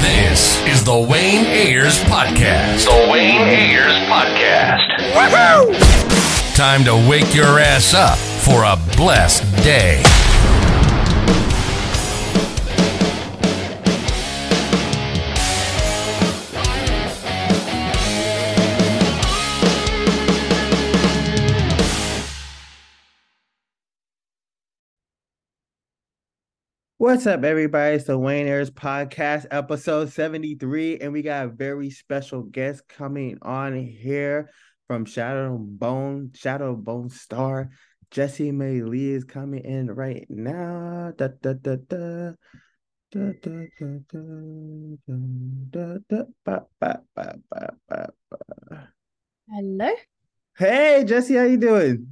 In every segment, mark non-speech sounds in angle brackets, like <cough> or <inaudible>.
This is the Wayne Ayers Podcast. The Wayne Ayers Podcast. Woohoo! Time to wake your ass up for a blessed day. What's up, everybody? It's the Wayne Ayers Podcast, episode 73, and we got a very special guest coming on here from Shadow Bone, Shadow Bone Star. Jessie Mei Li is coming in right now. Da, da, da, da. Da, da, da, da, da, da, ba, ba, ba, ba, ba, ba. Hello. Hey, Jessie, how you doing?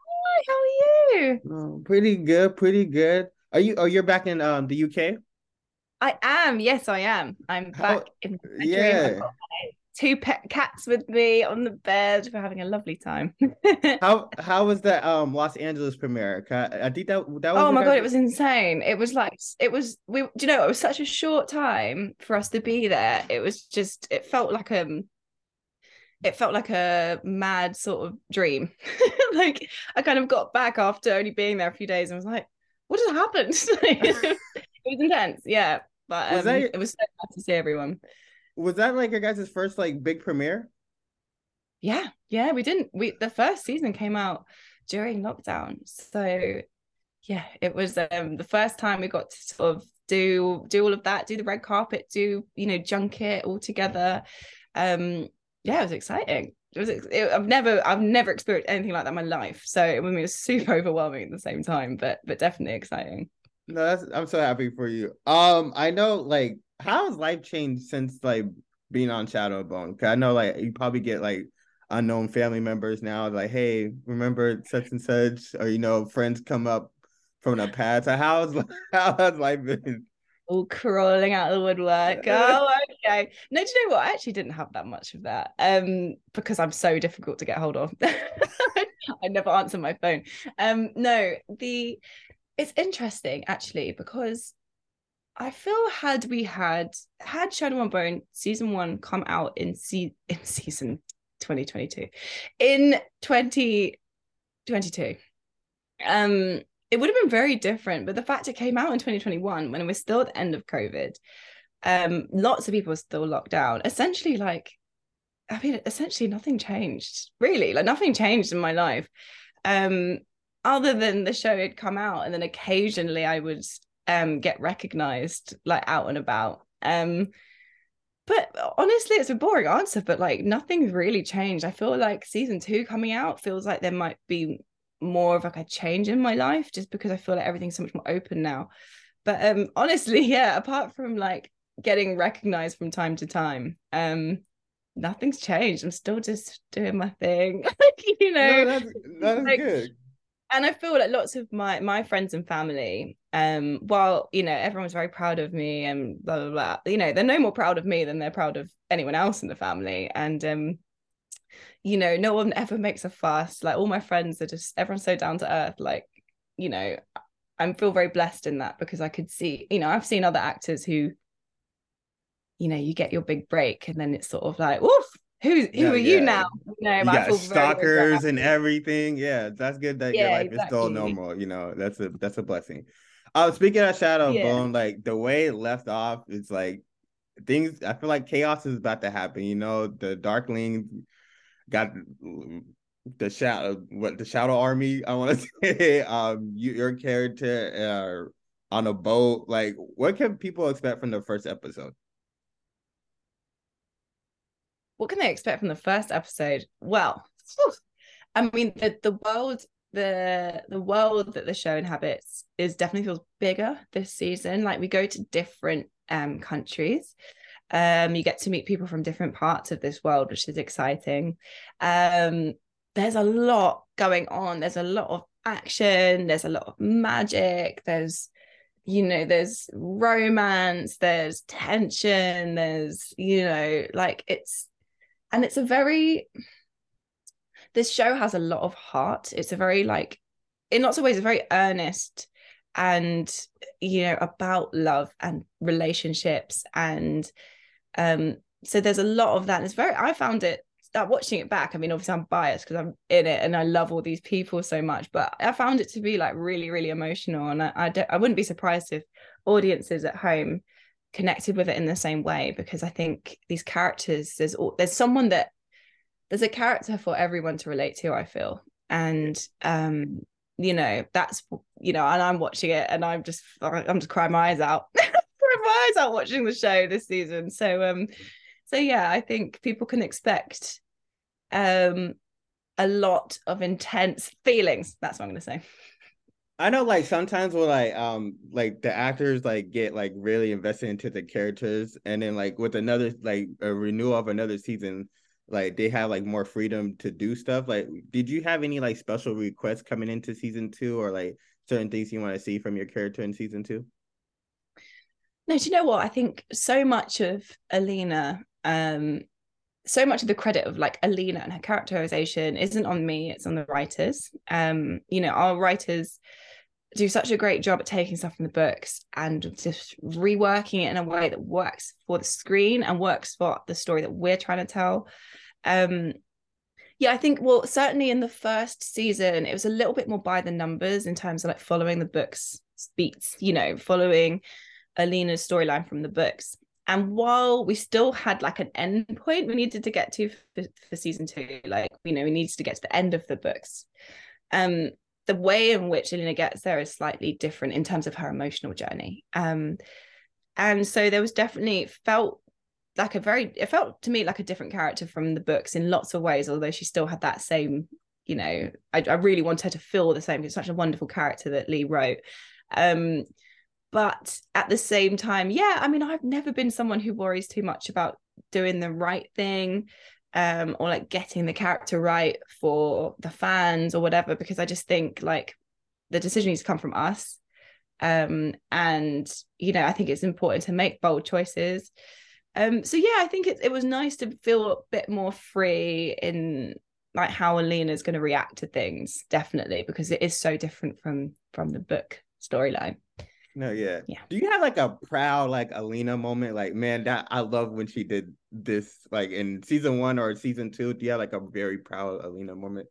Hi, how are you? Oh, pretty good, pretty good. Are you? Oh, you're back in um the UK. I am. Yes, I am. I'm How- back in the Yeah. two pet cats with me on the bed. We're having a lovely time. <laughs> How how was that um Los Angeles premiere? I, I think that that was. oh my god, it was insane. It was like it was we do you know it was such a short time for us to be there. It was just it felt like um it felt like a mad sort of dream. <laughs> like I kind of got back after only being there a few days and was like, what has happened? <laughs> it was intense, yeah. But Was um, that- it was so nice to see everyone. Was that like your guys' first like big premiere? Yeah, yeah, we didn't. We the first season came out during lockdown, so yeah, it was um the first time we got to sort of do do all of that, do the red carpet, do you know junket all together. Um, yeah, it was exciting. It was. It, I've never, I've never experienced anything like that in my life. So it was, super <laughs> overwhelming at the same time, but but definitely exciting. No, that's I'm so happy for you. Um, I know like how has life changed since like being on Shadow Bone? Cause I know like you probably get like unknown family members now, like, hey, remember such and such, or you know, friends come up from the past. How's <laughs> how has life been? All crawling out of the woodwork. <laughs> Oh, okay. No, do you know what? I actually didn't have that much of that. Um, because I'm so difficult to get hold of. <laughs> I never answer my phone. Um, no, the it's interesting actually because I feel had we had had Shadow and Bone season one come out in se- in <laughs> season 2022 in 2022 um it would have been very different but the fact it came out in 2021 when it was still at the end of covid um lots of people were still locked down. Essentially like i mean essentially nothing changed really. Like nothing changed in my life um other than the show had come out and then occasionally i would um get recognized like out and about. Um but honestly it's a boring answer but like nothing's really changed. I feel like season two coming out feels like there might be more of like a change in my life just because I feel like everything's so much more open now. But um <laughs> honestly, yeah, apart from like getting recognized from time to time, um nothing's changed. I'm still just doing my thing. <laughs> you know, No, that's that's like, good. and I feel like lots of my my friends and family, um, while you know everyone's very proud of me and blah blah blah, you know, they're no more proud of me than they're proud of anyone else in the family. And um, you know, no one ever makes a fuss. Like all my friends are just everyone's so down to earth. Like, you know, I feel very blessed in that because I could see, you know, I've seen other actors who, you know, you get your big break and then it's sort of like, woof, who who Yeah, are you now? You know, You got feel very, very stalkers and everything. Yeah, that's good that your Yeah, life is still normal. You know, that's a that's a blessing. Uh speaking of Shadow Yeah. Bone, like the way it left off, it's like things I feel like chaos is about to happen. You know, the Darkling got the shadow what the shadow army, I want to <laughs> say. Um you, your character uh on a boat. Like what can people expect from the first episode? what can they expect from the first episode? Well, I mean the the world the the world that the show inhabits is definitely feels bigger this season. Like we go to different um countries. Um, you get to meet people from different parts of this world, which is exciting. Um, there's a lot going on. There's a lot of action. There's a lot of magic. There's you know there's romance there's tension there's you know like it's and it's a very this show has a lot of heart it's a very like in lots of ways a very earnest and you know about love and relationships and um so there's a lot of that. It's very i found it start watching it back i mean obviously i'm biased because i'm in it and i love all these people so much but i found it to be like really really emotional. And i I, don't, I wouldn't be surprised if audiences at home connected with it in the same way because i think these characters there's there's someone that there's a character for everyone to relate to i feel. And um you know that's you know and i'm watching it and i'm just i'm just crying my eyes out. <laughs> Crying my eyes out watching the show this season. So um so yeah i think people can expect um a lot of intense feelings. That's what i'm to say. I know like sometimes when like um like the actors like get like really invested into the characters and then like with another like a renewal of another season like they have like more freedom to do stuff like did you have any like special requests coming into season two or like certain things you want to see from your character in season two? No do you know what? I think so much of alina um so much of the credit of like alina and her characterization isn't on me it's on the writers. Um you know our writers do such a great job at taking stuff from the books and just reworking it in a way that works for the screen and works for the story that we're trying to tell. Um yeah i think well certainly in the first season it was a little bit more by the numbers in terms of like following the books beats you know following alina's storyline from the books. And while we still had like an end point we needed to get to for, for season two like you know we needed to get to the end of the books. Um the way in which Alina gets there is slightly different in terms of her emotional journey. Um, and so there was definitely felt like a very it felt to me like a different character from the books in lots of ways although she still had that same you know i, I really wanted her to feel the same it's such a wonderful character that lee wrote um but at the same time yeah i mean i've never been someone who worries too much about doing the right thing um or like getting the character right for the fans or whatever because i just think like the decision needs to come from us. Um and you know i think it's important to make bold choices. Um so yeah i think it, it was nice to feel a bit more free in like how alina is going to react to things definitely because it is so different from from the book storyline no yeah. Yeah. Do you have like a proud like alina moment? Like man that i love when she did this like in season one or season two? Do you have like a very proud alina moment?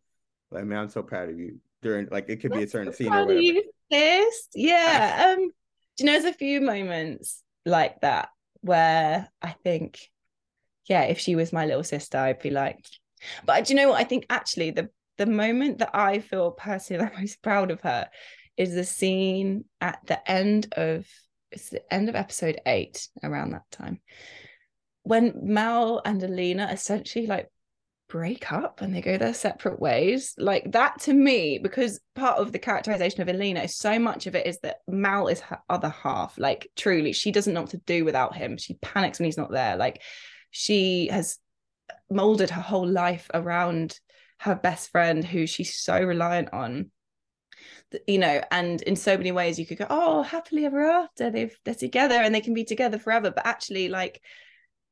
Like man i'm so proud of you. During like it could be a certain scene or whatever. you, sis. yeah <laughs> um do you know there's a few moments like that where I think, yeah, if she was my little sister, I'd be like, but do you know what? I think actually the the moment that I feel personally <laughs> the most proud of her is the scene at the end of it's the end of episode eight around that time when Mal and Alina essentially like break up and they go their separate ways. Like that to me, because part of the characterization of Alina is so much of it is that Mal is her other half. Like truly, she doesn't know what to do without him. She panics when he's not there. Like she has molded her whole life around her best friend who she's so reliant on you know and in so many ways you could go oh happily ever after they've they're together and they can be together forever. But actually like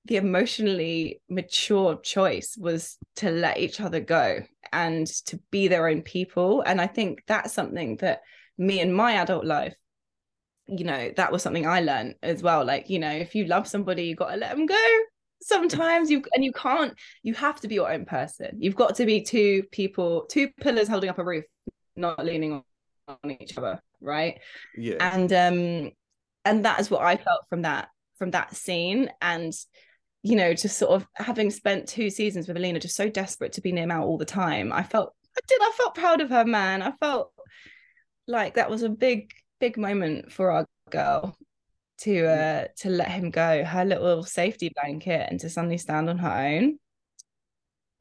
the emotionally mature choice was to let each other go and to be their own people. And i think that's something that me in my adult life you know that was something i learned as well. Like you know if you love somebody you got to let them go sometimes. You and you can't you have to be your own person. You've got to be two people two pillars holding up a roof not leaning on each other right yeah and um and that is what i felt from that from that scene and you know, just sort of having spent two seasons with Alina, just so desperate to be near Mal all the time. I felt I did I felt proud of her, man. I felt like that was a big, big moment for our girl to uh to let him go, her little safety blanket, and to suddenly stand on her own.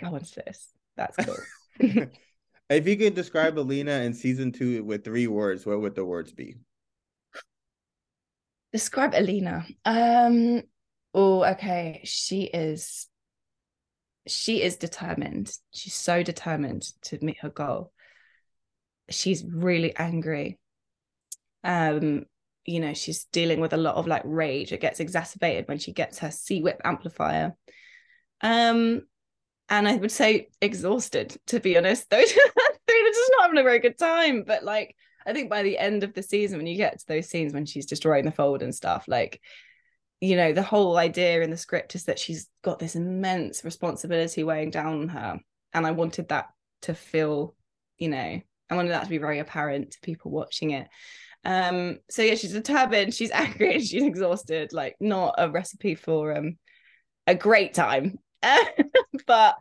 Go on, sis. That's cool. <laughs> if you could describe Alina in season two with three words, what would the words be? Describe Alina. Um, oh okay. She is she is determined. She's so determined to meet her goal. She's really angry. Um you know she's dealing with a lot of like rage. It gets exacerbated when she gets her sea whip amplifier. Um and i would say exhausted to be honest <laughs> those were just not having a very good time. But like, I think by the end of the season, when you get to those scenes when she's destroying the fold and stuff, like, you know, the whole idea in the script is that she's got this immense responsibility weighing down on her. And I wanted that to feel, you know, I wanted that to be very apparent to people watching it. Um, so yeah, she's determined, she's <laughs> angry, she's exhausted, like not a recipe for um a great time. <laughs> but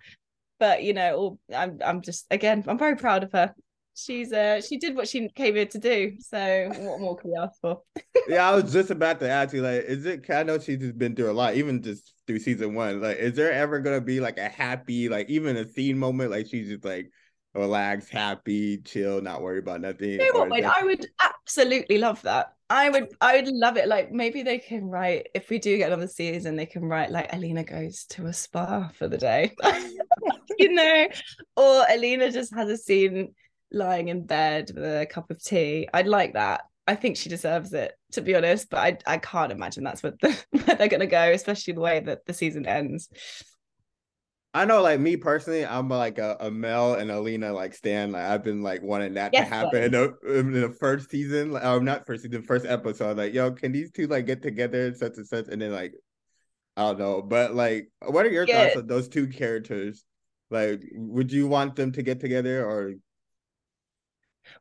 but you know, I'm I'm just again, I'm very proud of her. She's uh she did what she came here to do. So what more can we ask for? <laughs> yeah, I was just about to ask you, like, is it I know she's just been through a lot, even just through season one. Like, is there ever gonna be like a happy, like even a scene moment, like she's just like relaxed, happy, chill, not worry about nothing. You know what, Wayne, I would absolutely love that. I would I would love it. Like maybe they can write if we do get another season, they can write like Alina goes to a spa for the day. <laughs> you know, or Alina just has a scene lying in bed with a cup of tea. I'd like that. I think she deserves it, to be honest. But I I can't imagine that's what the, <laughs> where they're gonna go, especially the way that the season ends. I know, like me personally, I'm like a, a Mel and Alina like Stan. Like I've been like wanting that yes, to happen in the, in the, first season, or um, not first season, first episode. Like, yo, can these two like get together, and such and such, and then like, I don't know, but like, what are your yeah. thoughts on those two characters? Like, would you want them to get together or?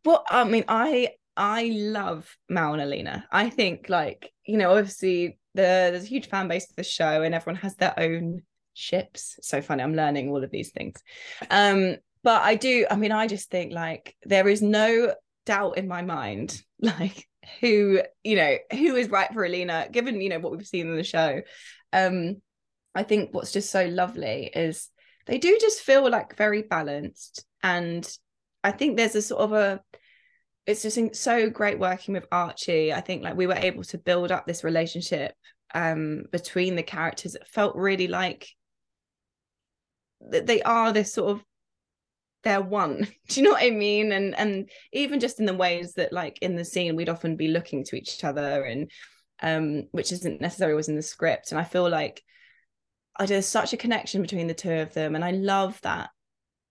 Well, I mean, I I love Mal and Alina. I think like you know, obviously the, there's a huge fan base of the show, and everyone has their own ships. So funny. I'm learning all of these things. Um, but I do, I mean, I just think like there is no doubt in my mind, <laughs> like who, you know, who is right for Alina, given, you know, what we've seen in the show. Um, I think what's just so lovely is they do just feel like very balanced. And I think there's a sort of a it's just so great working with Archie. I think like we were able to build up this relationship um between the characters. It felt really like they are this sort of they're one. <laughs> Do you know what i mean? And and even just in the ways that like in the scene we'd often be looking to each other and um which isn't necessarily was in the script. And i feel like I, there's such a connection between the two of them and i love that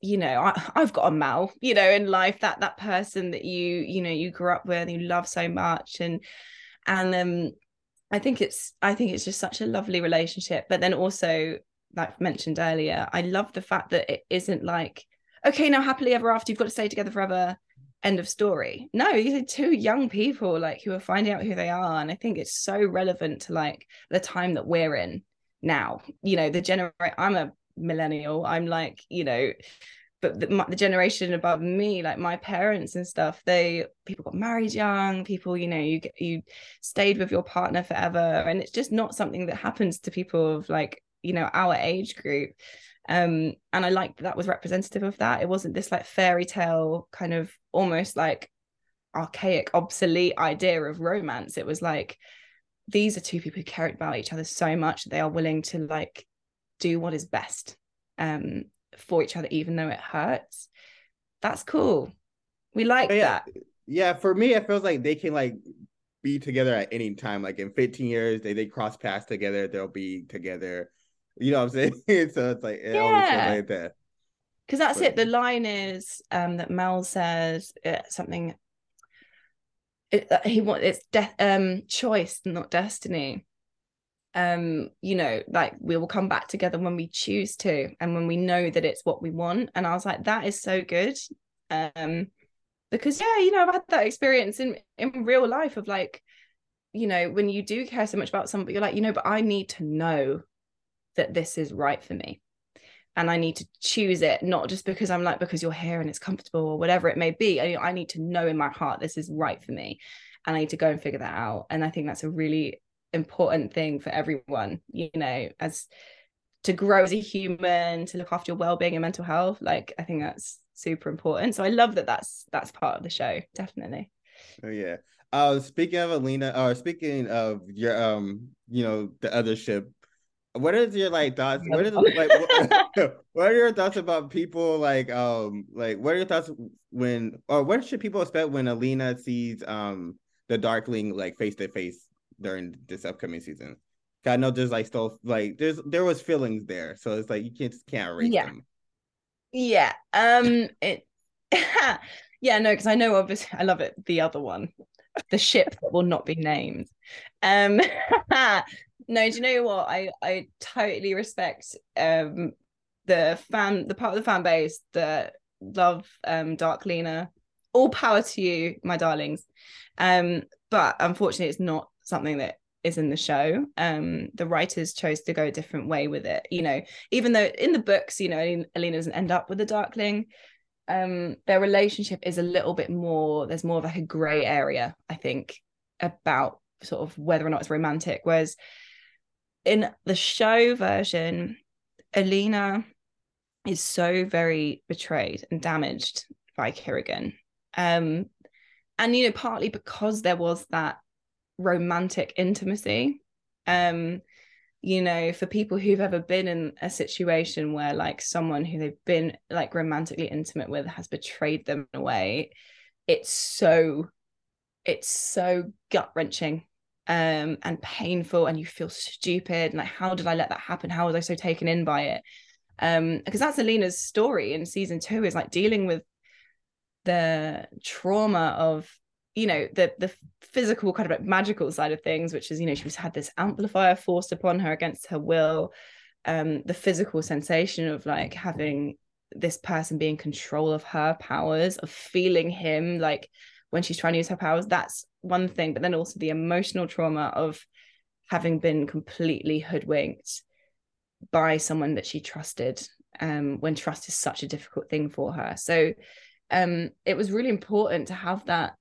you know I, <laughs> i've got a mal you know in life that that person that you you know you grew up with and you love so much. And and um i think it's i think it's just such a lovely relationship. But then also like mentioned earlier, I love the fact that it isn't like, okay, now happily ever after, you've got to stay together forever. End of story. No, these are two young people like who are finding out who they are. And I think it's so relevant to like the time that we're in now. You know, the generation, I'm a millennial. I'm like, you know, but the, the, generation above me like my parents and stuff they people got married young people you know you you stayed with your partner forever and it's just not something that happens to people of like you know our age group. Um and i liked that, that was representative of that. It wasn't this like fairy tale kind of almost like archaic obsolete idea of romance. It was like these are two people who care about each other so much that they are willing to like do what is best um for each other even though it hurts. That's cool. We like yeah, that. Yeah for me it feels like they can like be together at any time. Like in 15 years they they cross paths together. They'll be together you know what I'm saying? <laughs> so it's like it yeah. always feels like that. Because that's but, it. The line is um, that Mel says uh, something. It, uh, he want it's death um choice, not destiny. Um, you know, like we will come back together when we choose to, and when we know that it's what we want. And I was like, that is so good. Um, because yeah, you know, I've had that experience in in real life of like, you know, when you do care so much about somebody, you're like, you know, but I need to know that this is right for me and I need to choose it, not just because I'm like, because you're here and it's comfortable or whatever it may be. I, I need to know in my heart this is right for me. And I need to go and figure that out. And I think that's a really important thing for everyone, you know, as to grow as a human, to look after your well-being and mental health. Like, I think that's super important. So I love that that's that's part of the show, definitely. Oh yeah. Uh speaking of Alina, or uh, speaking of your um, you know, the other ship, what is your like thoughts? What is <laughs> like what, <laughs> what, are your thoughts about people like um like what are your thoughts when or what should people expect when Alina sees um the Darkling like face to face during this upcoming season? I know there's like still like there's there was feelings there, so it's like you can't just can't erase yeah. them. Yeah. Um. It. <laughs> yeah, no, because I know obviously I love it. The other one, the ship that will not be named. Um, no, do you know what? I I totally respect um the fan, the part of the fan base that love um Darklina. All power to you, my darlings. Um, but unfortunately, it's not something that is in the show. Um, the writers chose to go a different way with it. You know, even though in the books, you know, Alina doesn't end up with the Darkling. Um, their relationship is a little bit more. There's more of like a grey area, I think, about sort of whether or not it's romantic. Whereas in the show version, Alina is so very betrayed and damaged by Kirigan. Um, and you know, partly because there was that romantic intimacy. Um, you know, for people who've ever been in a situation where like someone who they've been like romantically intimate with has betrayed them in a way, it's so it's so gut wrenching um and painful and you feel stupid and like how did I let that happen? How was I so taken in by it? Um, because that's Alina's story in season two is like dealing with the trauma of you know the the physical kind of like magical side of things which is you know she was had this amplifier forced upon her against her will um the physical sensation of like having this person be in control of her powers of feeling him like when she's trying to use her powers that's one thing but then also the emotional trauma of having been completely hoodwinked by someone that she trusted um when trust is such a difficult thing for her. So um it was really important to have that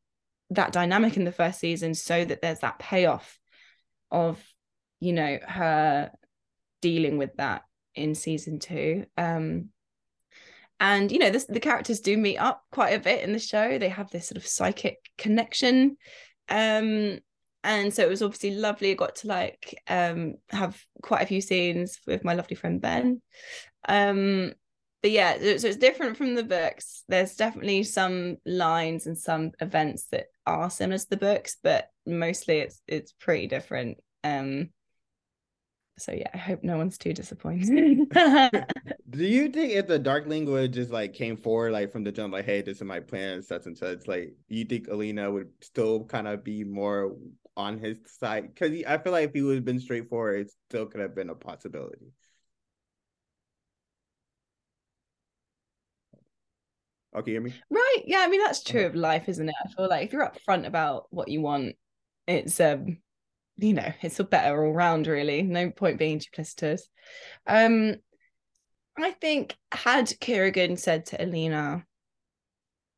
that dynamic in the first season so that there's that payoff of you know her dealing with that in season two. Um and you know this, the characters do meet up quite a bit in the show. They have this sort of psychic connection. Um and so it was obviously lovely. I got to like um have quite a few scenes with my lovely friend ben. Um but yeah so it's different from the books. There's definitely some lines and some events that are similar to the books but mostly it's it's pretty different. Um so yeah i hope no one's too disappointed <laughs> <laughs> do you think if the Darkling just like came forward like from the jump like hey this is my plan such and such like you think alina would still kind of be more on his side because i feel like if he would have been straightforward it still could have been a possibility Okay, hear me? Right. Yeah, I mean that's true of life, isn't it? I feel like if you're upfront about what you want, it's um, you know, it's a better all round, really. No point being duplicitous. Um, I think had Kirigan said to Alina,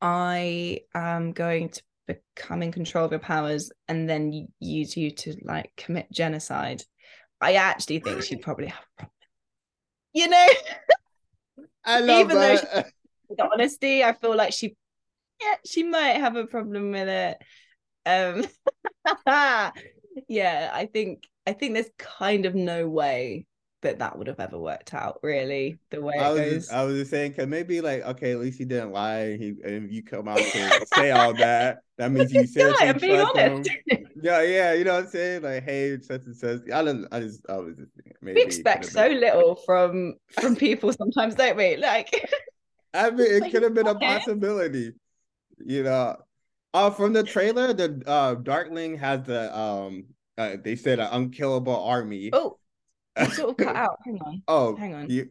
I am going to become in control of your powers and then use you to like commit genocide, I actually think she'd probably have a problem. You know? I <laughs> love Even that. though she the honesty. I feel like she, yeah, she might have a problem with it. Um, <laughs> yeah, I think I think there's kind of no way that that would have ever worked out. Really, the way I was, goes. Just, I was just saying, cause maybe like, okay, at least he didn't lie. He and you come out to say all that. That means you <laughs> said yeah, I'm being honest. <laughs> yeah, yeah, you know what I'm saying? Like, hey, such and such. I don't. I just. I was just. Maybe we expect so little from from people sometimes, don't we? Like. <laughs> I mean, it could have been a possibility. You know, uh, from the trailer, the uh, Darkling has the um, uh, they said an unkillable army. Oh, of cut <laughs> out. Hang on. Oh, hang on. You,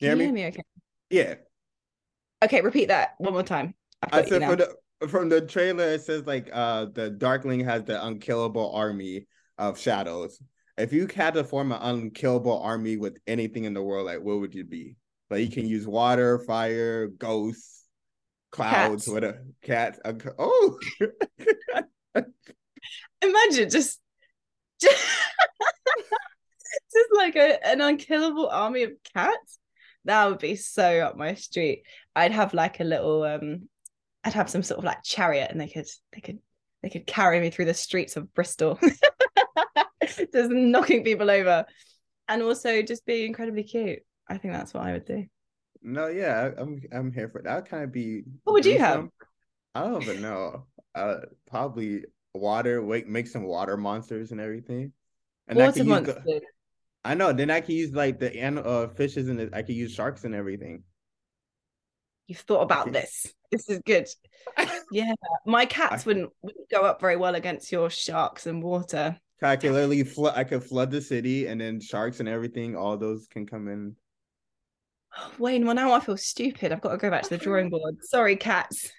you hear, me? me? Okay. Yeah. Okay, repeat that one more time. I said from the from the trailer, it says like uh the Darkling has the unkillable army of shadows. If you had to form an unkillable army with anything in the world, like what would you be? Like you can use water, fire, ghosts, clouds, cats. whatever. Cats. Oh, <laughs> imagine just, just, <laughs> just like a, an unkillable army of cats. That would be so up my street. I'd have like a little um, I'd have some sort of like chariot, and they could they could they could carry me through the streets of Bristol, <laughs> just knocking people over, and also just be incredibly cute. I think that's what I would do. No, yeah, I'm I'm here for that. Kind of be. What would you have? I don't even know. Uh, probably water. Wait, make some water monsters and everything. And water monsters. The, I know. Then I can use like the uh, fishes and the, I can use sharks and everything. You've thought about this. This is good. <laughs> Yeah, my cats wouldn't, wouldn't go up very well against your sharks and water. I could literally flood. I could flood the city, and then sharks and everything. All those can come in. Wayne, well now I feel stupid. I've got to go back to the drawing board. Sorry, cats.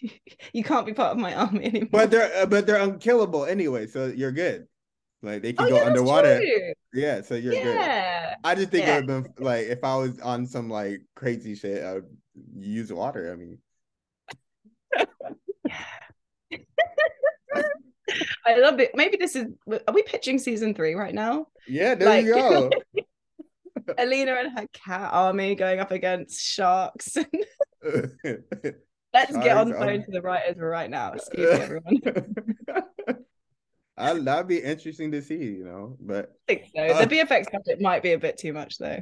<laughs> you can't be part of my army anymore. But they're uh, but they're unkillable anyway, so you're good. Like they can oh, go yeah, underwater. Yeah, so you're yeah. good. I just think yeah. it would have been like if I was on some like crazy shit, I would use water. I mean. <laughs> <laughs> I love it. Maybe this is are we pitching season three right now? Yeah, there like, you go. <laughs> Alina and her cat army going up against sharks. <laughs> Let's get on the phone to the writers right now. Excuse me, everyone. <laughs> I, that'd be interesting to see, you know. But I think so. Uh, the VFX budget might be a bit too much, though.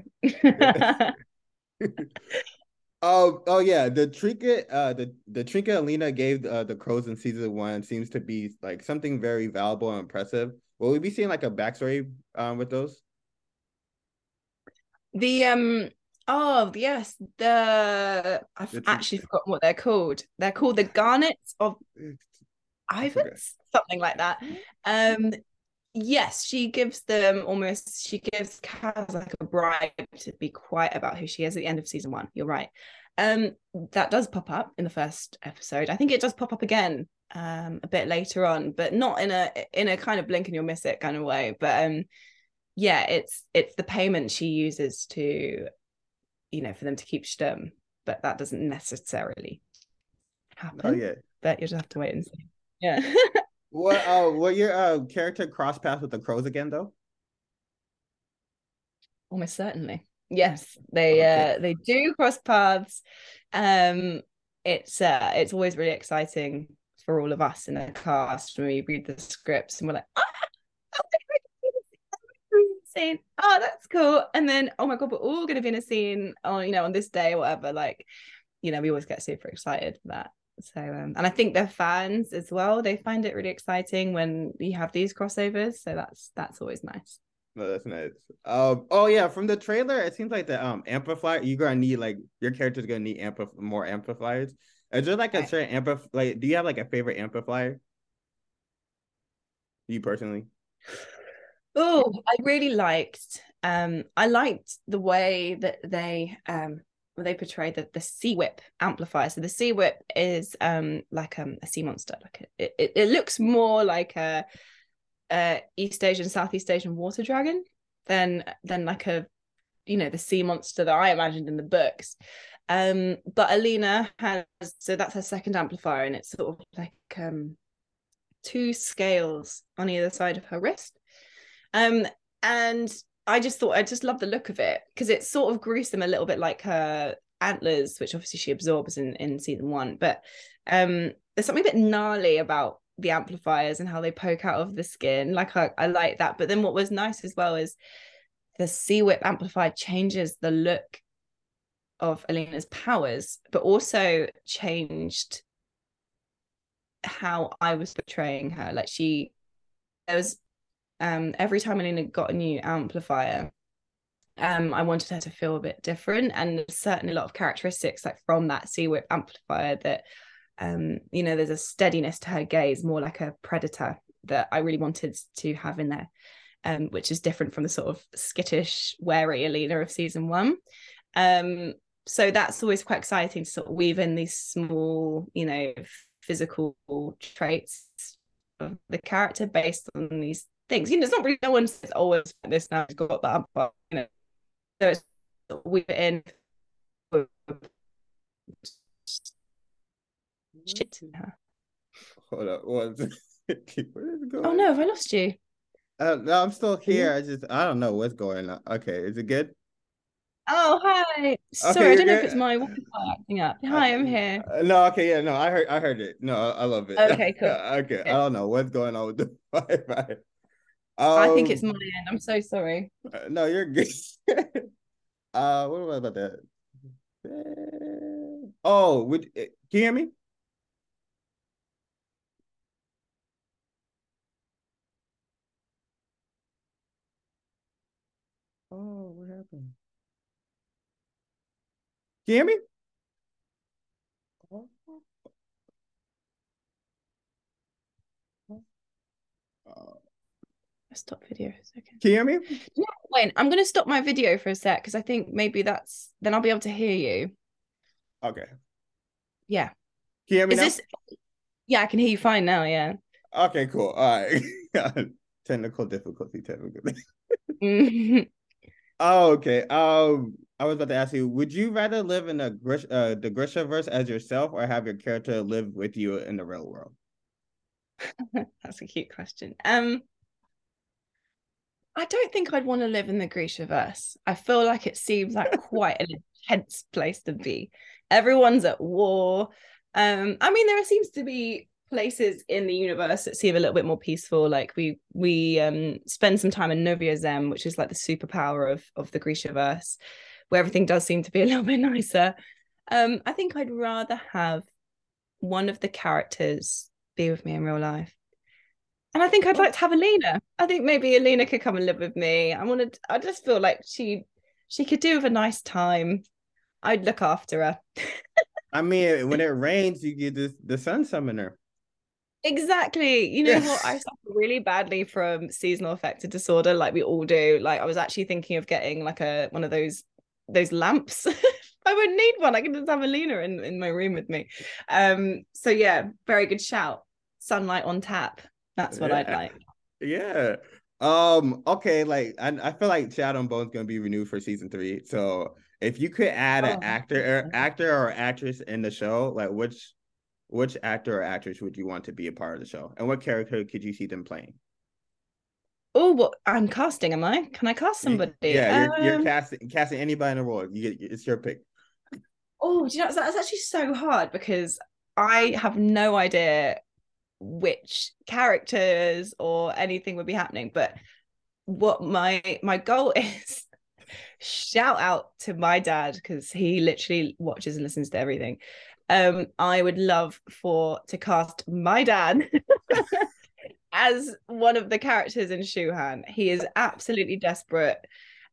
oh, oh yeah. The trinket, uh, the the trinket Alina gave uh, the crows in season one seems to be like something very valuable and impressive. Will we be seeing like a backstory um with those? The um oh yes, the I've actually forgotten what they're called. They're called the garnets of Ivans, something like that. Um yes, she gives them almost she gives Kaz like a bribe to be quiet about who she is at the end of season one. You're right. Um that does pop up in the first episode. I think it does pop up again um a bit later on, but not in a in a kind of blink and you'll miss it kind of way. But um yeah, it's it's the payment she uses to, you know, for them to keep Sturm, but that doesn't necessarily happen. Oh yeah, but you just have to wait and see. Yeah. <laughs> what uh <laughs> what your uh character cross paths with the crows again though? Almost certainly. Yes, they okay. uh they do cross paths. Um it's uh it's always really exciting for all of us in the cast when we read the scripts and we're like, ah, saying, oh, that's cool. And then, oh my God, we're all going to be in a scene on, you know, on this day or whatever. Like, you know, we always get super excited for that. So, um, and I think the fans as well, they find it really exciting when you have these crossovers. So that's, that's always nice. No, that's nice. Um, oh yeah, from the trailer, it seems like the um amplifier you're gonna need like your character's gonna need ampli- more amplifiers. Is there like a certain amplifier? Like, do you have like a favorite amplifier? You personally? Oh, I really liked. Um, I liked the way that they um they portrayed the the sea whip amplifier. So the sea whip is um like um, a sea monster. Like it, it looks more like a, a East Asian, Southeast Asian water dragon than than like a you know the sea monster that I imagined in the books. Um, but Alina has so that's her second amplifier, and it's sort of like um two scales on either side of her wrist. Um, and I just thought I just love the look of it because it's sort of gruesome, a little bit like her antlers, which obviously she absorbs in in season one. But um, there's something a bit gnarly about the amplifiers and how they poke out of the skin. Like I, I like that. But then what was nice as well is the Sea Whip amplifier changes the look of Alina's powers, but also changed how I was portraying her. Like she, there was um, every time Alina got a new amplifier, um, I wanted her to feel a bit different. And there's certainly a lot of characteristics like from that Sea Whip amplifier that, um, you know, there's a steadiness to her gaze, more like a predator that I really wanted to have in there, um, which is different from the sort of skittish, wary Alina of season one. Um, so that's always quite exciting to sort of weave in these small, you know, physical traits of the character based on these things. You know, it's not really no one says, "Oh, it's this now." It's got that, but you know, so it's weave it in. Shit. Hold up, <laughs> what? oh no, have I lost you? Uh, no, I'm still here. I just I don't know what's going on. Okay, is it good? Oh hi. Sorry, okay, I don't know if it's my Wi-Fi acting up. Hi, I'm here. Uh, no, okay, yeah, no, I heard I heard it. No, I love it. Okay, <laughs> cool. okay, I don't know what's going on with the <laughs> Wi-Fi. Um, I think it's um, my end. I'm so sorry. Uh, no, you're good. <laughs> uh, what about that? Oh, would eh, can you hear me? Oh, what happened? Can you hear me? Stop video for a second. Can you hear me? Yeah, wait, I'm gonna stop my video for a sec because I think maybe that's then I'll be able to hear you. Okay. Yeah. Can you hear me Is now? this yeah, I can hear you fine now, yeah. Okay, cool. All right. <laughs> technical difficulty, technical. <laughs> <laughs> Oh, okay. Um, I was about to ask you, would you rather live in a Grish, uh, the Grishaverse as yourself, or have your character live with you in the real world? That's a cute question. Um, I don't think I'd want to live in the Grishaverse. I feel like it seems like <laughs> quite an intense place to be. Everyone's at war. Um, I mean, there seems to be places in the universe that seem a little bit more peaceful. Like we we um spend some time in Novyi Zem, which is like the superpower of of the Grishaverse, where everything does seem to be a little bit nicer. Um, I think I'd rather have one of the characters be with me in real life. And I think I'd like to have Alina. I think maybe Alina could come and live with me. I wanted I just feel like she she could do with a nice time. I'd look after her. I mean, <laughs> when it rains, you get this the sun summoner. Exactly. You know what? I <laughs> suffer really badly from seasonal affective disorder, like we all do. Like I was actually thinking of getting like a one of those those lamps. <laughs> I wouldn't need one. I can just have Alina in, in my room with me. Um, so yeah, very good shout. Sunlight on tap. That's what I'd like. Yeah. Um. Okay. Like, I, I feel like Shadow and Bone's gonna be renewed for season three. So, if you could add an Oh, actor, or, actor or actress in the show, like which, which actor or actress would you want to be a part of the show, and what character could you see them playing? Oh, what I'm casting, am I? Can I cast somebody? Yeah, you're, you're Um, casting casting anybody in the role. You get it's your pick. Oh, do you know that's actually so hard because I have no idea which characters or anything would be happening. But what my my goal <laughs> is, shout out to my dad because he literally watches and listens to everything. Um, I would love for to cast my dad <laughs> as one of the characters in Shu Han. He is absolutely desperate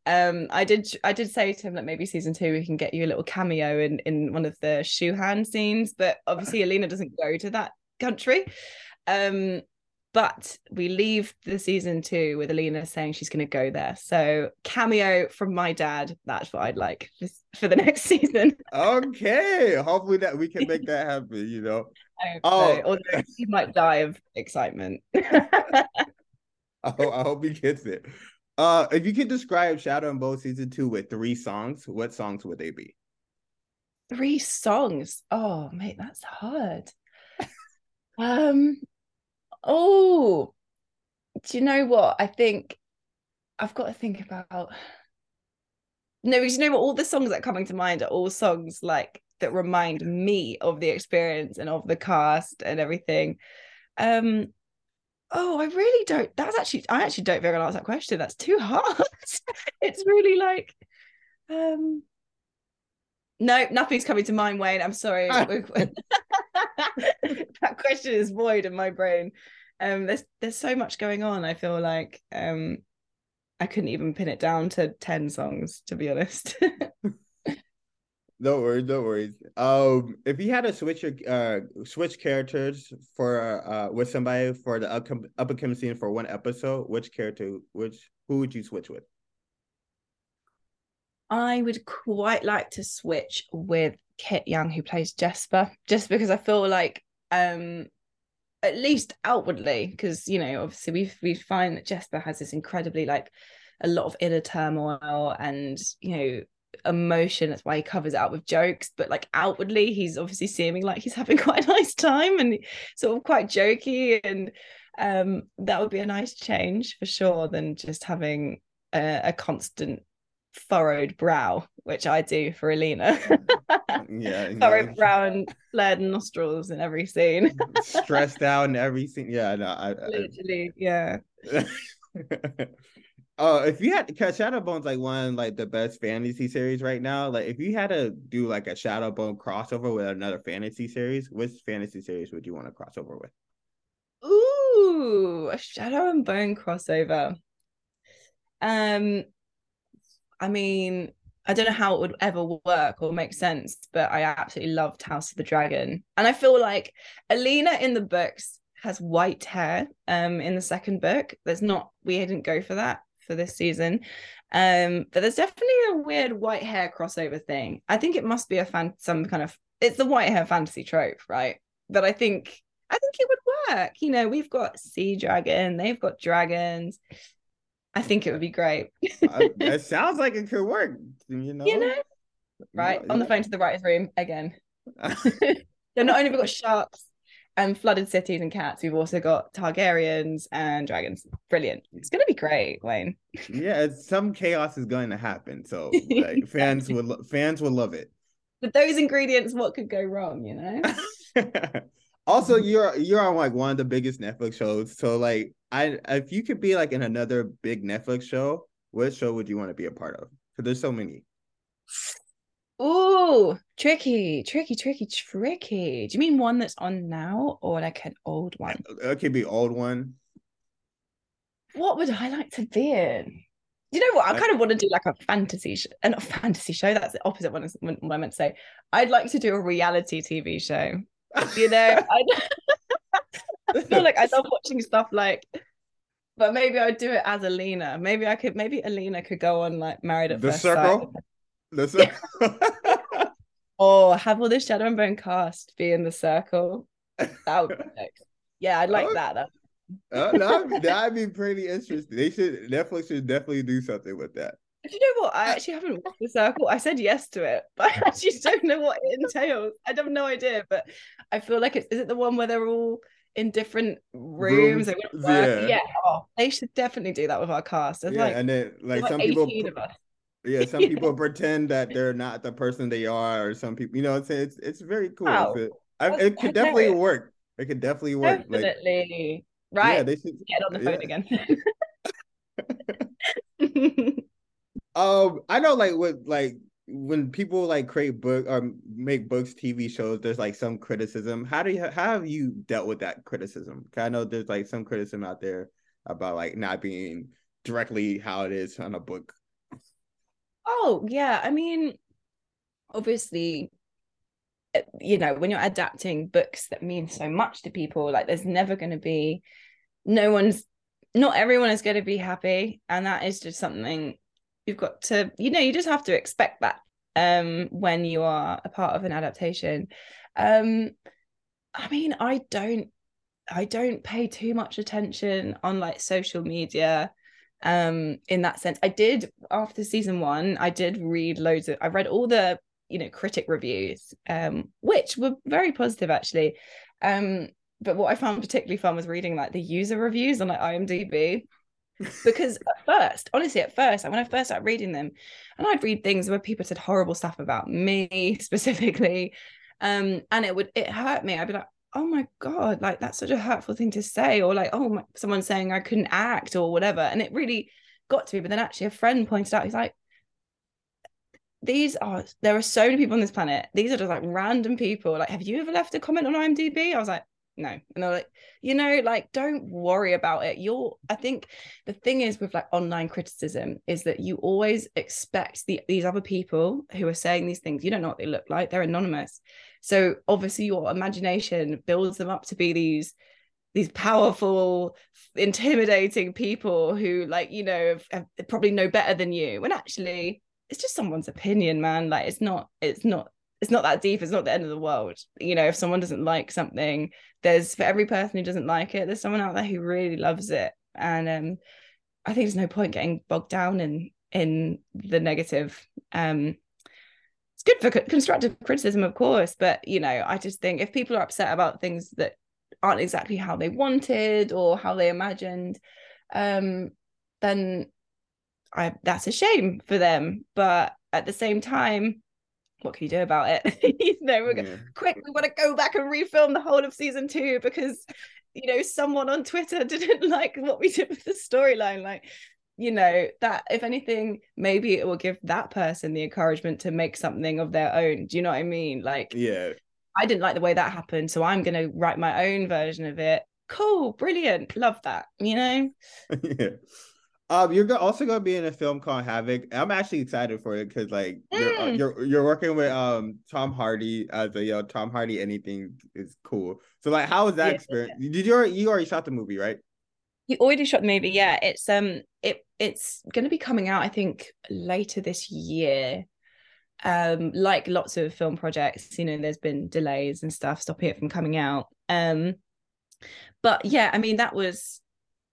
um i did i did say to him that maybe season two we can get you a little cameo in in one of the Shu Han scenes but obviously alina doesn't go to that country um but we leave the season two with alina saying she's going to go there so cameo from my dad that's what i'd like for the <laughs> next season Okay, hopefully that we can make that happen. You know, <laughs> Oh. so. although he might die of excitement <laughs> I hope, I hope he gets it. Uh, if you could describe Shadow and Bone season two with three songs, what songs would they be? three songs oh mate that's hard um oh do you know what? I think i've got to think about no because you know what? All the songs that are coming to mind are all songs like that remind me of the experience and of the cast and everything. Um oh i really don't that's actually i actually don't think i can answer that question. That's too hard. <laughs> It's really like um no, nothing's coming to mind, Wayne. I'm sorry. <laughs> <laughs> that question is void in my brain. Um, there's there's so much going on. I feel like um, I couldn't even pin it down to ten songs, to be honest. <laughs> No worries, no worries. Um, if you had to switch your uh switch characters for uh with somebody for the up up and coming scene for one episode, which character, which who would you switch with? I would quite like to switch with Kit Young, who plays Jesper, just because I feel like, um, at least outwardly, because you know, obviously we we find that Jesper has this incredibly like a lot of inner turmoil and you know emotion. That's why he covers it up with jokes, but like outwardly, he's obviously seeming like he's having <laughs> quite a nice time and sort of quite jokey, and um, that would be a nice change for sure than just having a, a constant furrowed brow, which I do for Alina. <laughs> Yeah, furrowed brow and flared nostrils in every scene. stressed out and everything. Yeah, no, I, I <laughs> Literally, yeah. uh <laughs> if you had to because Shadowbone's like one like the best fantasy series right now. Like if you had to do like a Shadowbone crossover with another fantasy series, which fantasy series would you want to crossover with? Ooh, a shadow and bone crossover. Um, I mean, I don't know how it would ever work or make sense, but I absolutely loved House of the Dragon. And I feel like Alina in the books has white hair um in the second book. There's not we didn't go for that for this season. Um, but there's definitely a weird white hair crossover thing. I think it must be a fan some kind of it's the white hair fantasy trope, right? But I think I think it would work. You know, we've got sea dragon, they've got dragons. I think it would be great. Uh, it <laughs> sounds like it could work. You know, you know, right on the phone to the writers' room again. <laughs> <laughs> so not only have we got sharks and flooded cities and cats, we've also got Targaryens and dragons. Brilliant. It's gonna be great, Wayne. yeah, some chaos is going to happen. So like, fans would fans would love it. With those ingredients, what could go wrong? You know. also, you're you're on like one of the biggest Netflix shows. So like, I if you could be like in another big Netflix show, what show would you want to be a part of? Because there's so many. Oh, tricky, tricky, tricky, tricky. Do you mean one that's on now or like an old one? It could be old one. What would I like to be in? You know what? I kind of want to do like a fantasy show, uh, not fantasy show. That's the opposite one. What I meant to say. I'd like to do a reality TV show. You know, <laughs> I, I feel like I love <laughs> watching stuff like but maybe I'd do it as Alina. Maybe I could. Maybe Alina could go on like Married at the First circle. Sight. The circle. <laughs> or oh, have all the Shadow and Bone cast be in the circle. That would be. <laughs> Yeah, I'd like oh, that. Oh, that'd, that'd be pretty interesting. They should Netflix should definitely do something with that. Do you know what? I actually haven't watched the circle. I said yes to it, but I actually don't know what it entails. I have no idea, but I feel like it's is it the one where they're all in different rooms. rooms yeah. yeah. Oh, they should definitely do that with our cast. There's yeah, like, and then like some people Yeah, <laughs> some people pretend that they're not the person they are, or some people, you know, it's it's it's very cool. Wow. It's, I, it could definitely work. It could definitely work. Definitely. Like, right. Yeah, they should get on the phone yeah. again. <laughs> <laughs> um, I know like with like when people like create book or make books, TV shows, there's like some criticism. How do you how have you dealt with that criticism? I know there's like some criticism out there about like not being directly how it is on a book. Oh yeah, I mean, obviously, eh, you know, when you're adapting books that mean so much to people, like there's never going to be, no one's, not everyone is going to be happy, and that is just something you've got to you know you just have to expect that um when you are a part of an adaptation. Um i mean i don't i don't pay too much attention on like social media um in that sense. I did after season one i did read loads of i read all the you know critic reviews um which were very positive actually. Um but what i found particularly fun was reading like the user reviews on like imdb because at first, honestly, at first, when I first started reading them, and I'd read things where people said horrible stuff about me <laughs> specifically, um, and it would it hurt me. I'd be like, oh my god, like that's such a hurtful thing to say, or like, oh, my, someone saying I couldn't act or whatever, and it really got to me. But then actually, a friend pointed out, he's like, these are there are so many people on this planet. These are just like random people. Like, have you ever left a comment on IMDb? I was like, no. And they're like you know like don't worry about it. You're i think the thing is with like online criticism is that you always expect the, these other people who are saying these things you don't know what they look like they're anonymous. So obviously your imagination builds them up to be these these powerful intimidating people who like you know have, have probably know better than you when actually it's just someone's opinion man. Like it's not it's not it's not that deep it's not the end of the world. You know if someone doesn't like something there's for every person who doesn't like it there's someone out there who really loves it. And um i think there's no point getting bogged down in in the negative. Um it's good for constructive criticism of course but you know i just think if people are upset about things that aren't exactly how they wanted or how they imagined um then i that's a shame for them. But at the same time what can you do about it? <laughs> you know, we're yeah. quick, we want to go back and refilm the whole of season two because you know someone on Twitter <laughs> didn't like what we did with the storyline. Like, you know, that if anything, maybe it will give that person the encouragement to make something of their own. Do you know what I mean? Like, yeah, I didn't like the way that happened, so I'm gonna write my own version of it. Cool, brilliant, love that, you know. <laughs> yeah. Um, you're also gonna be in a film called Havoc. I'm actually excited for it because like mm. you're, uh, mm. you're, you're working with um Tom Hardy as a yo Tom Hardy. Anything is cool. So like, how was that yeah. experience? Did you already, you already shot the movie, right? You already shot the movie. Yeah, it's um it it's gonna be coming out I think later this year. Um, like lots of film projects, you know, there's been delays and stuff stopping it from coming out. Um, but yeah, I mean that was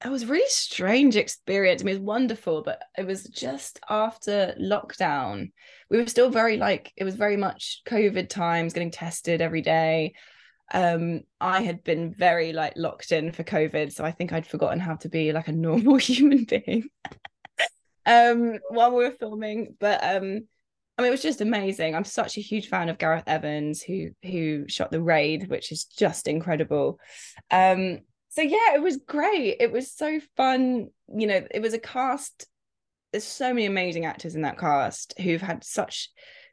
it was a really strange experience. I mean, it was wonderful, but it was just after lockdown. We were still very like it was very much COVID times, getting tested every day. Um, I had been very like locked in for COVID, so I think I'd forgotten how to be like a <laughs> normal human being. um, while we were filming, but um, I mean, it was just amazing. I'm such a huge fan of Gareth Evans, who who shot the Raid, which is just incredible. Um, so yeah, it was great. It was so fun. You know, it was a cast. There's so many amazing actors in that cast who've had such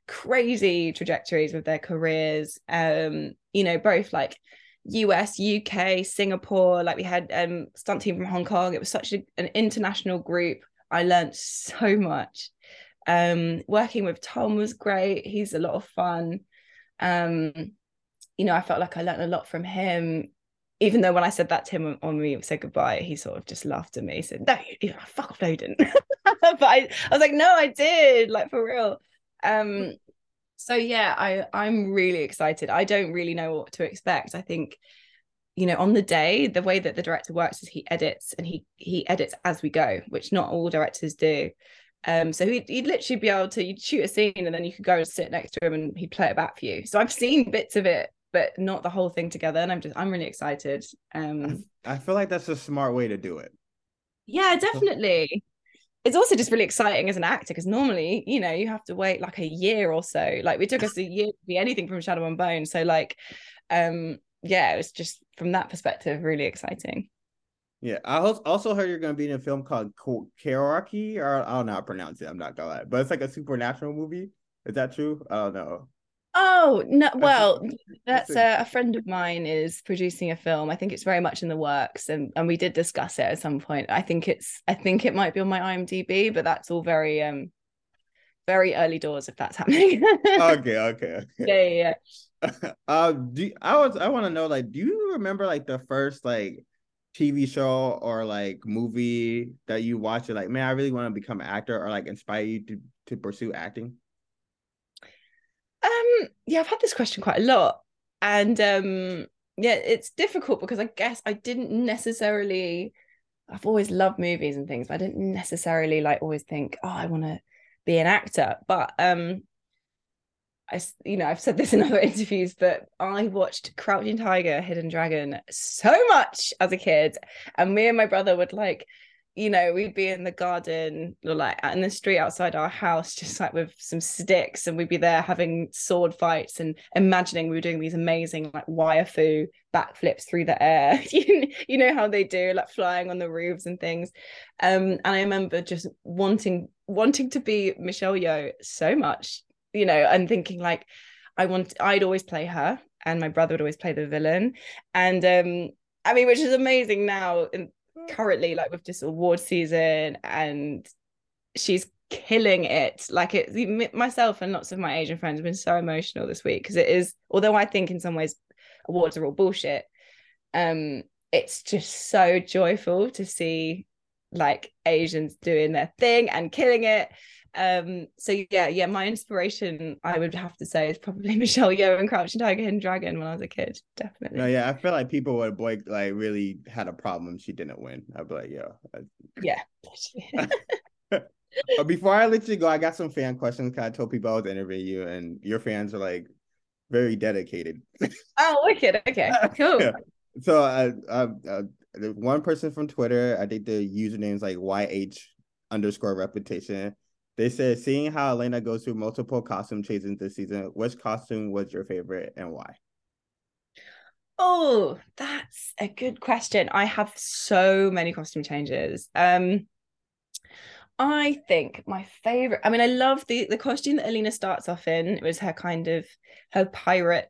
crazy trajectories with their careers. Um, you know, both like US, UK, Singapore. Like we had um stunt team from Hong Kong. It was such a, an international group. I learned so much. Um, working with Tom was great. He's a lot of fun. Um, you know, I felt like I learned a lot from him even though when I said that to him when we said goodbye, he sort of just laughed at me. He said, No, you, fuck off, Loden. <laughs> but I, I was like, No, I did, like for real. Um, so yeah, I I'm really excited. I don't really know what to expect. I think, you know, on the day, the way that the director works is he edits and he he edits as we go, which not all directors do. Um, so he'd, he'd literally be able to you'd shoot a scene and then you could go and sit next to him and he'd play it back for you. So I've seen bits of it but not the whole thing together. And I'm just I'm really excited. Um I feel like that's a smart way to do it. Yeah, definitely. It's also just really exciting as an actor because normally, you know, you have to wait like a year or so. Like we took us a <laughs> year to be anything from Shadow and Bone. So like um yeah, it was just from that perspective really exciting. Yeah, I also heard you're going to be in a film called Karaoke, or I don't know how to pronounce it. I'm not gonna lie, but it's like a supernatural movie. Is that true? I don't know. Oh no! Well, that's a, a, friend of mine is producing a film. I think it's very much in the works, and and we did discuss it at some point. I think it's I think it might be on my IMDb, but that's all very um very early doors if that's <laughs> happening. okay, okay, okay. <laughs> Yeah, yeah. yeah. <laughs> uh, do I was I want to know like, do you remember like the first like TV show or like movie that you watched? You're like, man, I really want to become an actor, or like inspire you to to pursue acting. Um, yeah, I've had this question quite a lot, and um, yeah, it's difficult because I guess I didn't necessarily. I've always loved movies and things, but I didn't necessarily like always think, oh, I want to be an actor. But um, I, you know, I've said this in <laughs> other interviews, but I watched Crouching Tiger, Hidden Dragon so much as a kid, and me and my brother would like you know, we'd be in the garden like in the street outside our house, just like with some sticks, and we'd be there having sword fights and imagining we were doing these amazing like wire fu backflips through the air. <laughs> you know how they do, like flying on the roofs and things. Um, and I remember just wanting wanting to be Michelle Yeoh so much, you know, and thinking like I want I'd always play her and my brother would always play the villain. And um I mean, which is amazing now in currently like with this award season and she's killing it. Like it myself and lots of my asian friends have been so emotional this week because it is although i think in some ways awards are all bullshit um it's just so joyful to see like asians doing their thing and killing it um so yeah yeah my inspiration i would have to say is probably <laughs> michelle yeoh and crouching tiger hidden dragon when i was a kid definitely. No yeah i feel like people would like like really had a problem she didn't win. I'd be like yo yeah. <laughs> But before i let you go i got some fan questions because i told people i was interviewing you and your fans are like very dedicated. <laughs> Oh wicked. Okay cool. Yeah. so uh, uh, uh one person from twitter i think the username is like yh underscore reputation they said, seeing how Elena goes through multiple costume changes this season, which costume was your favorite and why? Oh, that's a good question. I have so many costume changes. Um, I think my favorite. I mean, I love the the costume that Alina starts off in. It was her kind of her pirate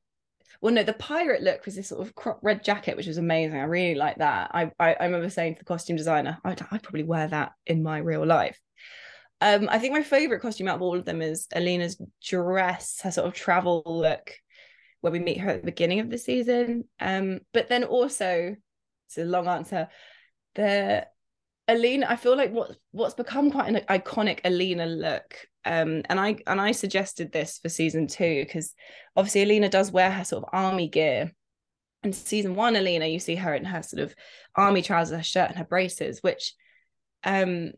well no the pirate look was this sort of crop red jacket which was amazing i really like that i i, I remember saying to the costume designer I'd, I'd probably wear that in my real life um i think my favorite costume out of all of them is alina's dress her sort of travel look where we meet her at the beginning of the season um but then also it's a long answer the Alina, I feel like what what's become quite an iconic Alina look. Um, and I and I suggested this for season two because obviously Alina does wear her sort of army gear. In season one, Alina, you see her in her sort of army trousers, her shirt, and her braces, which um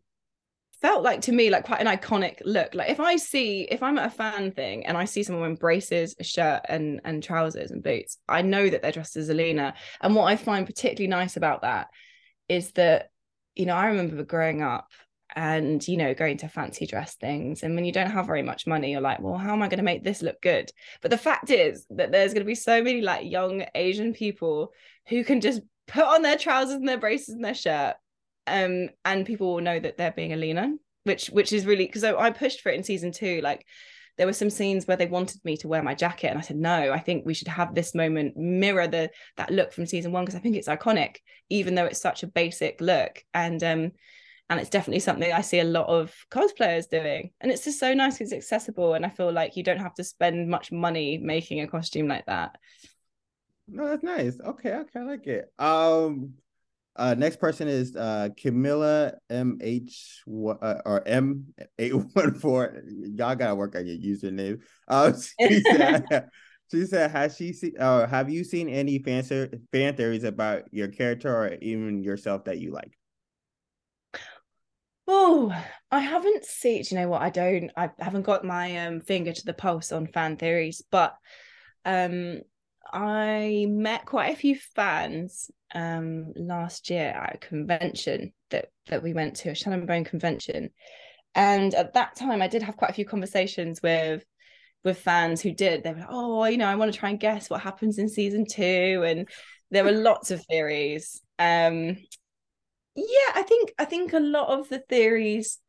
felt like to me like quite an iconic look. Like if I see if I'm at a fan thing and I see someone wearing braces, a shirt, and and trousers and boots, I know that they're dressed as Alina. And what I find particularly nice about that is that you know, I remember growing up and, you know, going to fancy dress things. And when you don't have very much money, you're like, well, how am I going to make this look good? But the fact is that there's going to be so many like young Asian people who can just put on their trousers and their braces and their shirt. Um, and people will know that they're being Alina, which which is really because I, I pushed for it in season two. Like there were some scenes where they wanted me to wear my jacket and i said no i think we should have this moment mirror the that look from season one because i think it's iconic even though it's such a basic look. And um and it's definitely something i see a lot of cosplayers doing. And it's just so nice it's accessible and i feel like you don't have to spend much money making a costume like that. No that's nice. Okay okay i like it. Um uh, next person is uh, Camilla MH uh, or M814. Y'all gotta work on your username. Uh, <laughs> she, said, <laughs> she said, has she seen uh, have you seen any fan, fan theories about your character or even yourself that you like? Oh, I haven't seen. You know what? I don't. I haven't got my um finger to the pulse on fan theories, but um I met quite a few fans um, last year at a convention that that we went to, a Shadow and Bone convention. And at that time I did have quite a few conversations with with fans who did. They were like, oh, you know, I want to try and guess what happens in season two. And there were lots of theories. Um yeah, I think I think a lot of the theories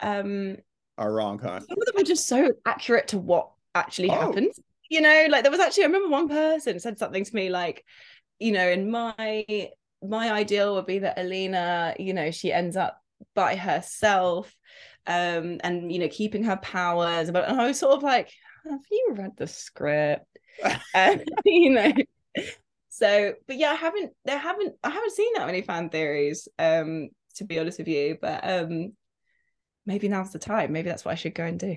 um are wrong, huh? Some of them are just so accurate to what actually oh. happens you know like there was actually i remember one person said something to me like you know in my my ideal would be that alina you know she ends up by herself um and you know keeping her powers but i was sort of like have you read the script? <laughs> Um, <laughs> you know so but yeah i haven't there haven't i haven't seen that many fan theories um to be honest with you but um maybe now's the time. Maybe that's what i should go and do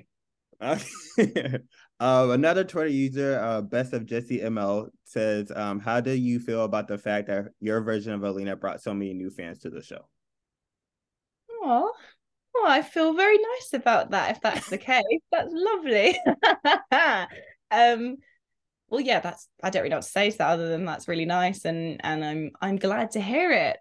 <laughs> Um, another Twitter user, uh, Best of Jesse ML, says, um, "How do you feel about the fact that your version of Alina brought so many new fans to the show?" Oh, well, I feel very nice about that. If that's the case, that's lovely. <laughs> um, well, yeah, that's I don't really know what to say so other than that's really nice, and and I'm I'm glad to hear it.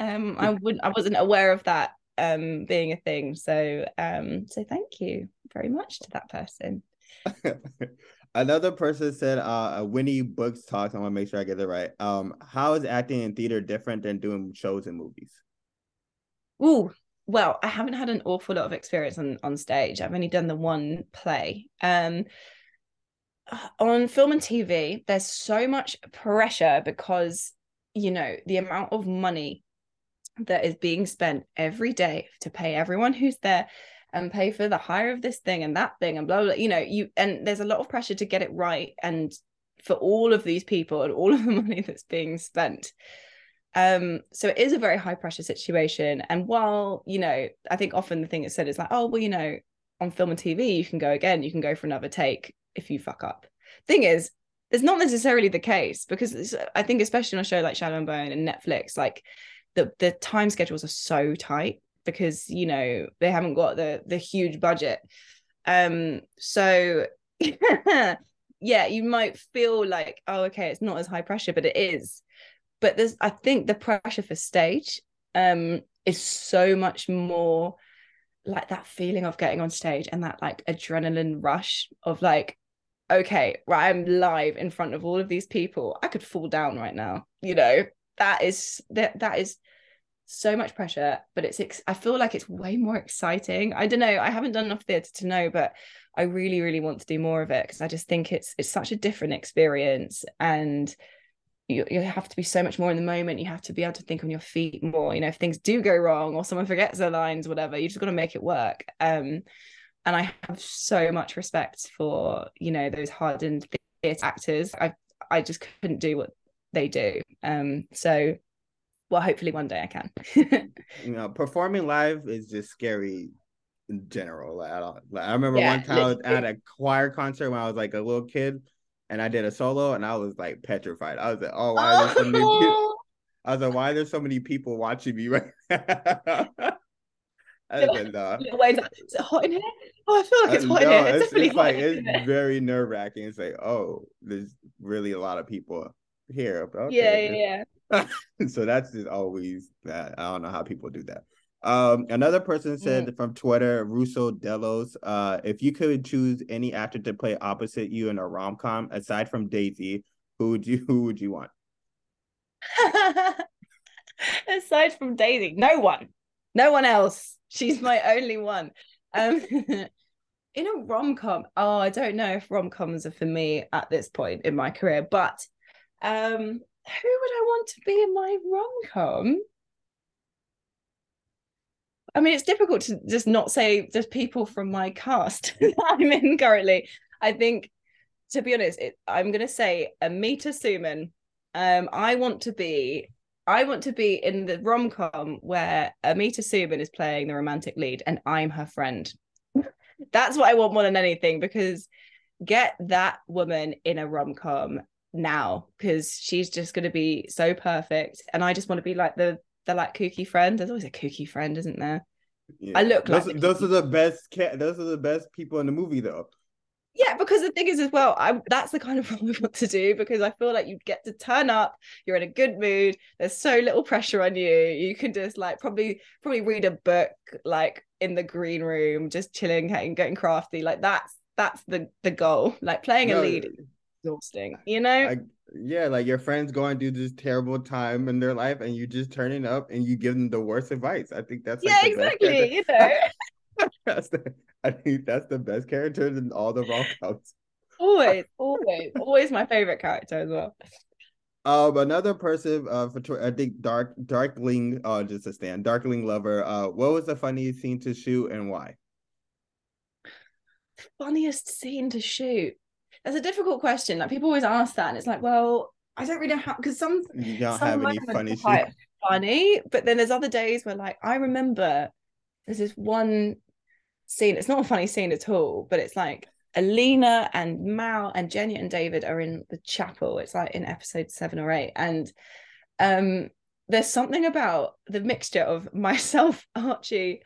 Um, I wouldn't I wasn't aware of that um being a thing, so um, so thank you very much to that person. <laughs> Another person said, uh, Winnie Books talks. I want to make sure I get it right. Um, how is acting in theater different than doing shows and movies? Ooh, well, I haven't had an awful lot of experience on, on stage. I've only done the one play. Um, on film and TV, there's so much pressure because, you know, the amount of money that is being spent every day to pay everyone who's there and pay for the hire of this thing and that thing and blah blah you know you and there's a lot of pressure to get it right and for all of these people and all of the <laughs> money that's being spent. Um so it is a very high pressure situation. And while you know i think often the thing that's said is like oh well you know on film and tv you can go again you can go for another take if you fuck up. Thing is it's not necessarily the case because i think especially on a show like shadow and bone and netflix like the the time schedules are so tight because you know they haven't got the the huge budget. Um so <laughs> yeah you might feel like oh okay it's not as high pressure but it is. But there's i think the pressure for stage um is so much more like that feeling of getting on stage and that like adrenaline rush of like okay right i'm live in front of all of these people. I could fall down right now you know? That is that that is so much pressure, but it's ex- I feel like it's way more exciting. I don't know. I haven't done enough theatre to know, but I really, really want to do more of it because I just think it's it's such a different experience and you, you have to be so much more in the moment. You have to be able to think on your feet more. You know, if things do go wrong or someone forgets their lines, whatever, you just got to make it work. Um, and I have so much respect for you know those hardened theatre actors. I I just couldn't do what they do. Um, so well, hopefully one day I can. you know, performing live is just scary in general. Like, I, like, I remember yeah, one time I was at a choir concert when I was like a little kid, and I did a solo, and I was like petrified. I was like, "Oh, why are there so many people?" I was like, "Why are there so many people watching me right now?" And, uh, is it hot in here? Oh, I feel like it's uh, hot no, in here. It's, it's, it's like it's very nerve wracking. It's like, oh, there's really a lot of people here. Okay. Yeah, yeah. <laughs> so that's just always that. I don't know how people do that. Um, another person said mm. from Twitter, Russo Delos, uh, if you could choose any actor to play opposite you in a rom com aside from Daisy, who would you <laughs> who would you want? <laughs> aside from Daisy, no one, no one else. She's my only one. Um, in a rom com, oh, I don't know if rom coms are for me at this point in my career, but um, who would I want to be in my rom com? I mean, it's difficult to just not say just people from my cast <laughs> I'm in currently. I think, to be honest, it, I'm going to say Amita Suman. Um, I want to be, I want to be in the rom com where Amita Suman is playing the romantic lead and I'm her friend. <laughs> That's what I want more than anything because get that woman in a rom com now because she's just going to be so perfect. And i just want to be like the the like kooky friend. There's always a kooky friend isn't there? Yeah. i look those, like those are the best ca- those are the best people in the movie though. Yeah because the thing is as well i that's the kind of <laughs> role we want to do because i feel like you get to turn up you're in a good mood there's so little pressure on you. You can just like probably probably read a book like in the green room just chilling getting, getting crafty. Like that's that's the the goal. Like playing no, a lead exhausting, you know? I, yeah, like your friends going through this terrible time in their life and you just turning up and you give them the worst advice. I think that's like yeah, exactly. You know, <laughs> that's the, I think that's the best character in all the rom coms. Always, <laughs> always, always my favorite character as well. Um, another person, uh, for I think Dark Darkling, uh, just a stand, Darkling lover. Uh, what was the funniest scene to shoot and why? Funniest scene to shoot. That's a difficult question. Like people always ask that, and it's like, well, I don't really know how because some you don't some have any funny quite funny, but then there's other days where like I remember there's this one scene. It's not a funny scene at all, but it's like Alina and Mal and Genya and David are in the chapel. It's like in episode seven or eight, and um, there's something about the mixture of <laughs> myself, Archie,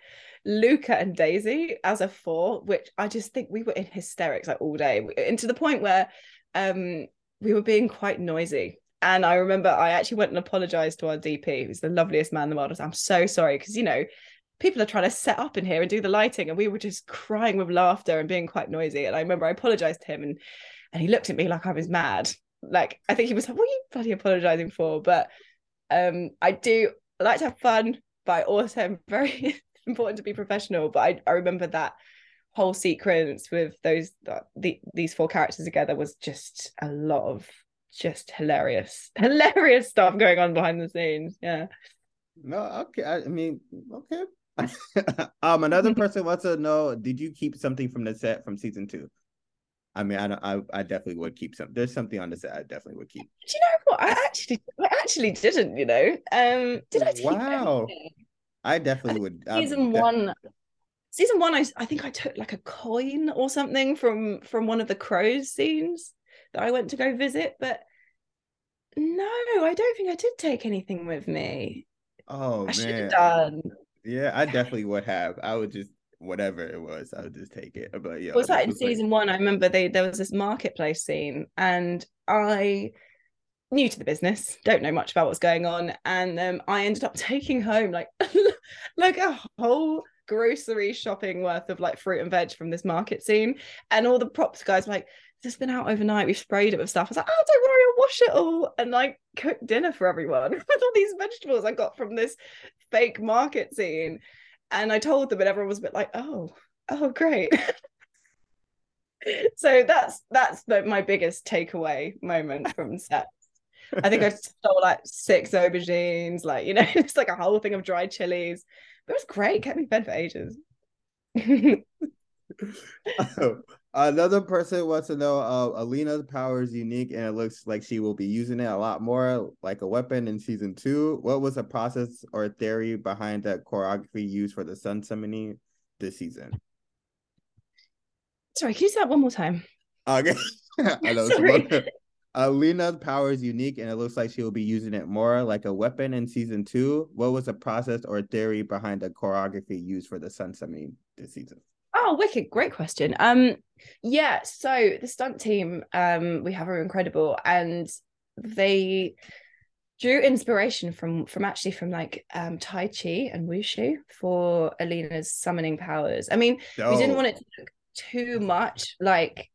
Luca and Daisy as a four, which I just think we were in hysterics like all day, and to the point where um, we were being quite noisy. And I remember I actually went and apologized to our DP, who's the loveliest man in the world. I was, I'm so sorry because you know people are trying to set up in here and do the lighting, and we were just crying with laughter and being quite noisy. And I remember I apologized to him, and and he looked at me like I was mad. Like I think he was like, "What are you bloody apologizing for?" But um, I do like to have fun, but I also am very important to be professional. But I, I remember that whole sequence with those the, these four characters together was just a lot of just hilarious, <laughs> hilarious stuff going on behind the scenes. Yeah. No, okay. I, I mean, okay. <laughs> um, another <laughs> person wants to know: Did you keep something from the set from season two? I mean, I I, I definitely would keep some. There's something on the set I definitely would keep. Do you know what? I actually, I actually didn't. You know, um, did I? wow. Anything? I definitely I would. Um, season one, season one, I I think I took like a coin or something from from one of the crows scenes that I went to go visit, but no, I don't think I did take anything with me. Oh I should have done. Yeah, I definitely would have. I would just whatever it was, I would just take it. But yeah, was that in season like... one? I remember they there was this marketplace scene, and I new to the business, don't know much about what's going on, and um, I ended up taking home like <laughs> like a whole grocery shopping worth of like fruit and veg from this market scene, and all the props guys were like, it's been out overnight. We've sprayed it with stuff. I was like, oh, don't worry, I'll wash it all and like cook dinner for everyone <laughs> with all these vegetables I got from this fake market scene. And I told them, and everyone was a bit like, oh, oh, great. <laughs> so that's that's the, my biggest takeaway moment from set. I think I <laughs> stole like six aubergines, like you know, <laughs> it's like a whole thing of dried chilies. It was great, kept me fed for ages. <laughs> Another person wants to know uh, Alina's power is unique and it looks like she will be using it a lot more like a weapon in season two. What was the process or theory behind that choreography used for the sun summoning this season? Sorry, can you say that one more time? Okay. I know. Sorry. Alina's power is unique and it looks like she will be using it more like a weapon in season two. What was the process or theory behind the choreography used for the sun summoning this season? Oh, wicked! Great question. Um, yeah. So the stunt team, um, we have are incredible, and they drew inspiration from from actually from like um Tai Chi and Wushu for Alina's summoning powers. I mean, oh. we didn't want it to look too much like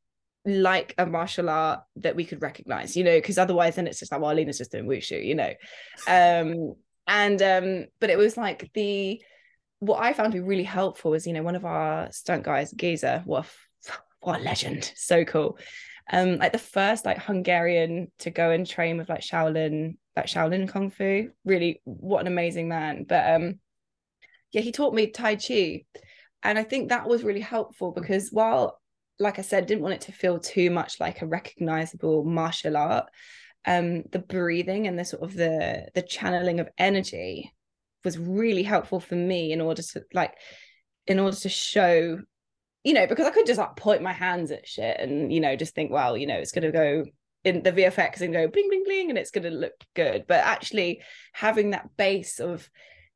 like a martial art that we could recognize, you know, because otherwise then it's just like, well, Alina's just doing Wushu, you know. Um, and um, but it was like the what I found to be really helpful was, you know, one of our stunt guys, Géza, what a, what a legend, so cool. Um, like the first like Hungarian to go and train with like Shaolin, like Shaolin Kung Fu. Really, what an amazing man. But um, yeah, he taught me Tai Chi. And I think that was really helpful because while, like I said, didn't want it to feel too much like a recognizable martial art, um, the breathing and the sort of the the channeling of energy was really helpful for me in order to like in order to show you know because i could just like point my hands at shit and you know just think well you know it's going to go in the vfx and go bling bling bling and it's going to look good. But actually having that base of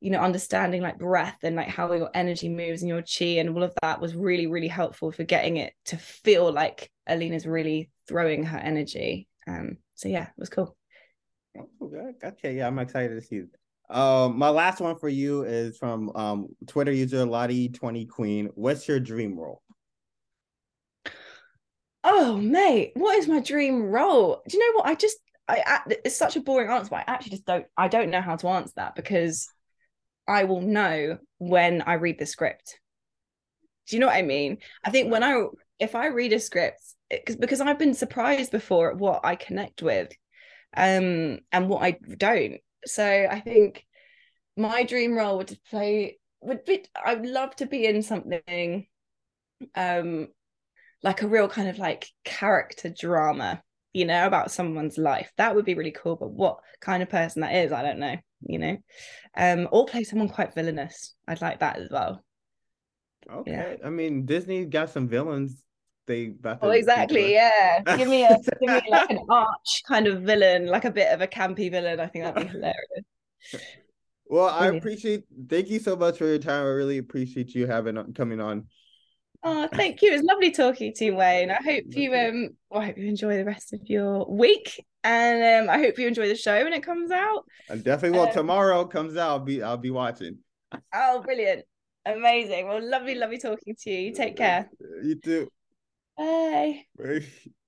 you know understanding like breath and like how your energy moves and your chi and all of that was really really helpful for getting it to feel like alina's really throwing her energy um so yeah it was cool okay yeah i'm excited to see um, my last one for you is from um Twitter user Lottie20 Queen. What's your dream role? Oh, mate, what is my dream role? Do you know what? I just I it's such a boring answer, but I actually just don't I don't know how to answer that because I will know when I read the script. Do you know what I mean? I think when I if I read a script, it, because I've been surprised before at what I connect with, um, and what I don't so I think my dream role would play would be I would love to be in something um like a real kind of like character drama, you know, about someone's life. That would be really cool. But what kind of person that is, I don't know, you know. Um, or play someone quite villainous. I'd like that as well. Okay. Yeah. I mean, Disney got some villains. They oh exactly. yeah. Give me a <laughs> give me like an arch kind of villain like a bit of a campy villain. I think that'd be hilarious. Well i appreciate thank you so much for your time. I really appreciate you having coming on. Oh thank you. It was lovely talking to you wayne. I hope <laughs> you um well, i hope you enjoy the rest of your week and um i hope you enjoy the show when it comes out. And definitely will. um, tomorrow comes out i'll be i'll be watching. Oh brilliant. Amazing. Well lovely lovely talking to you. You take care. You too. Bye. Bye. <laughs>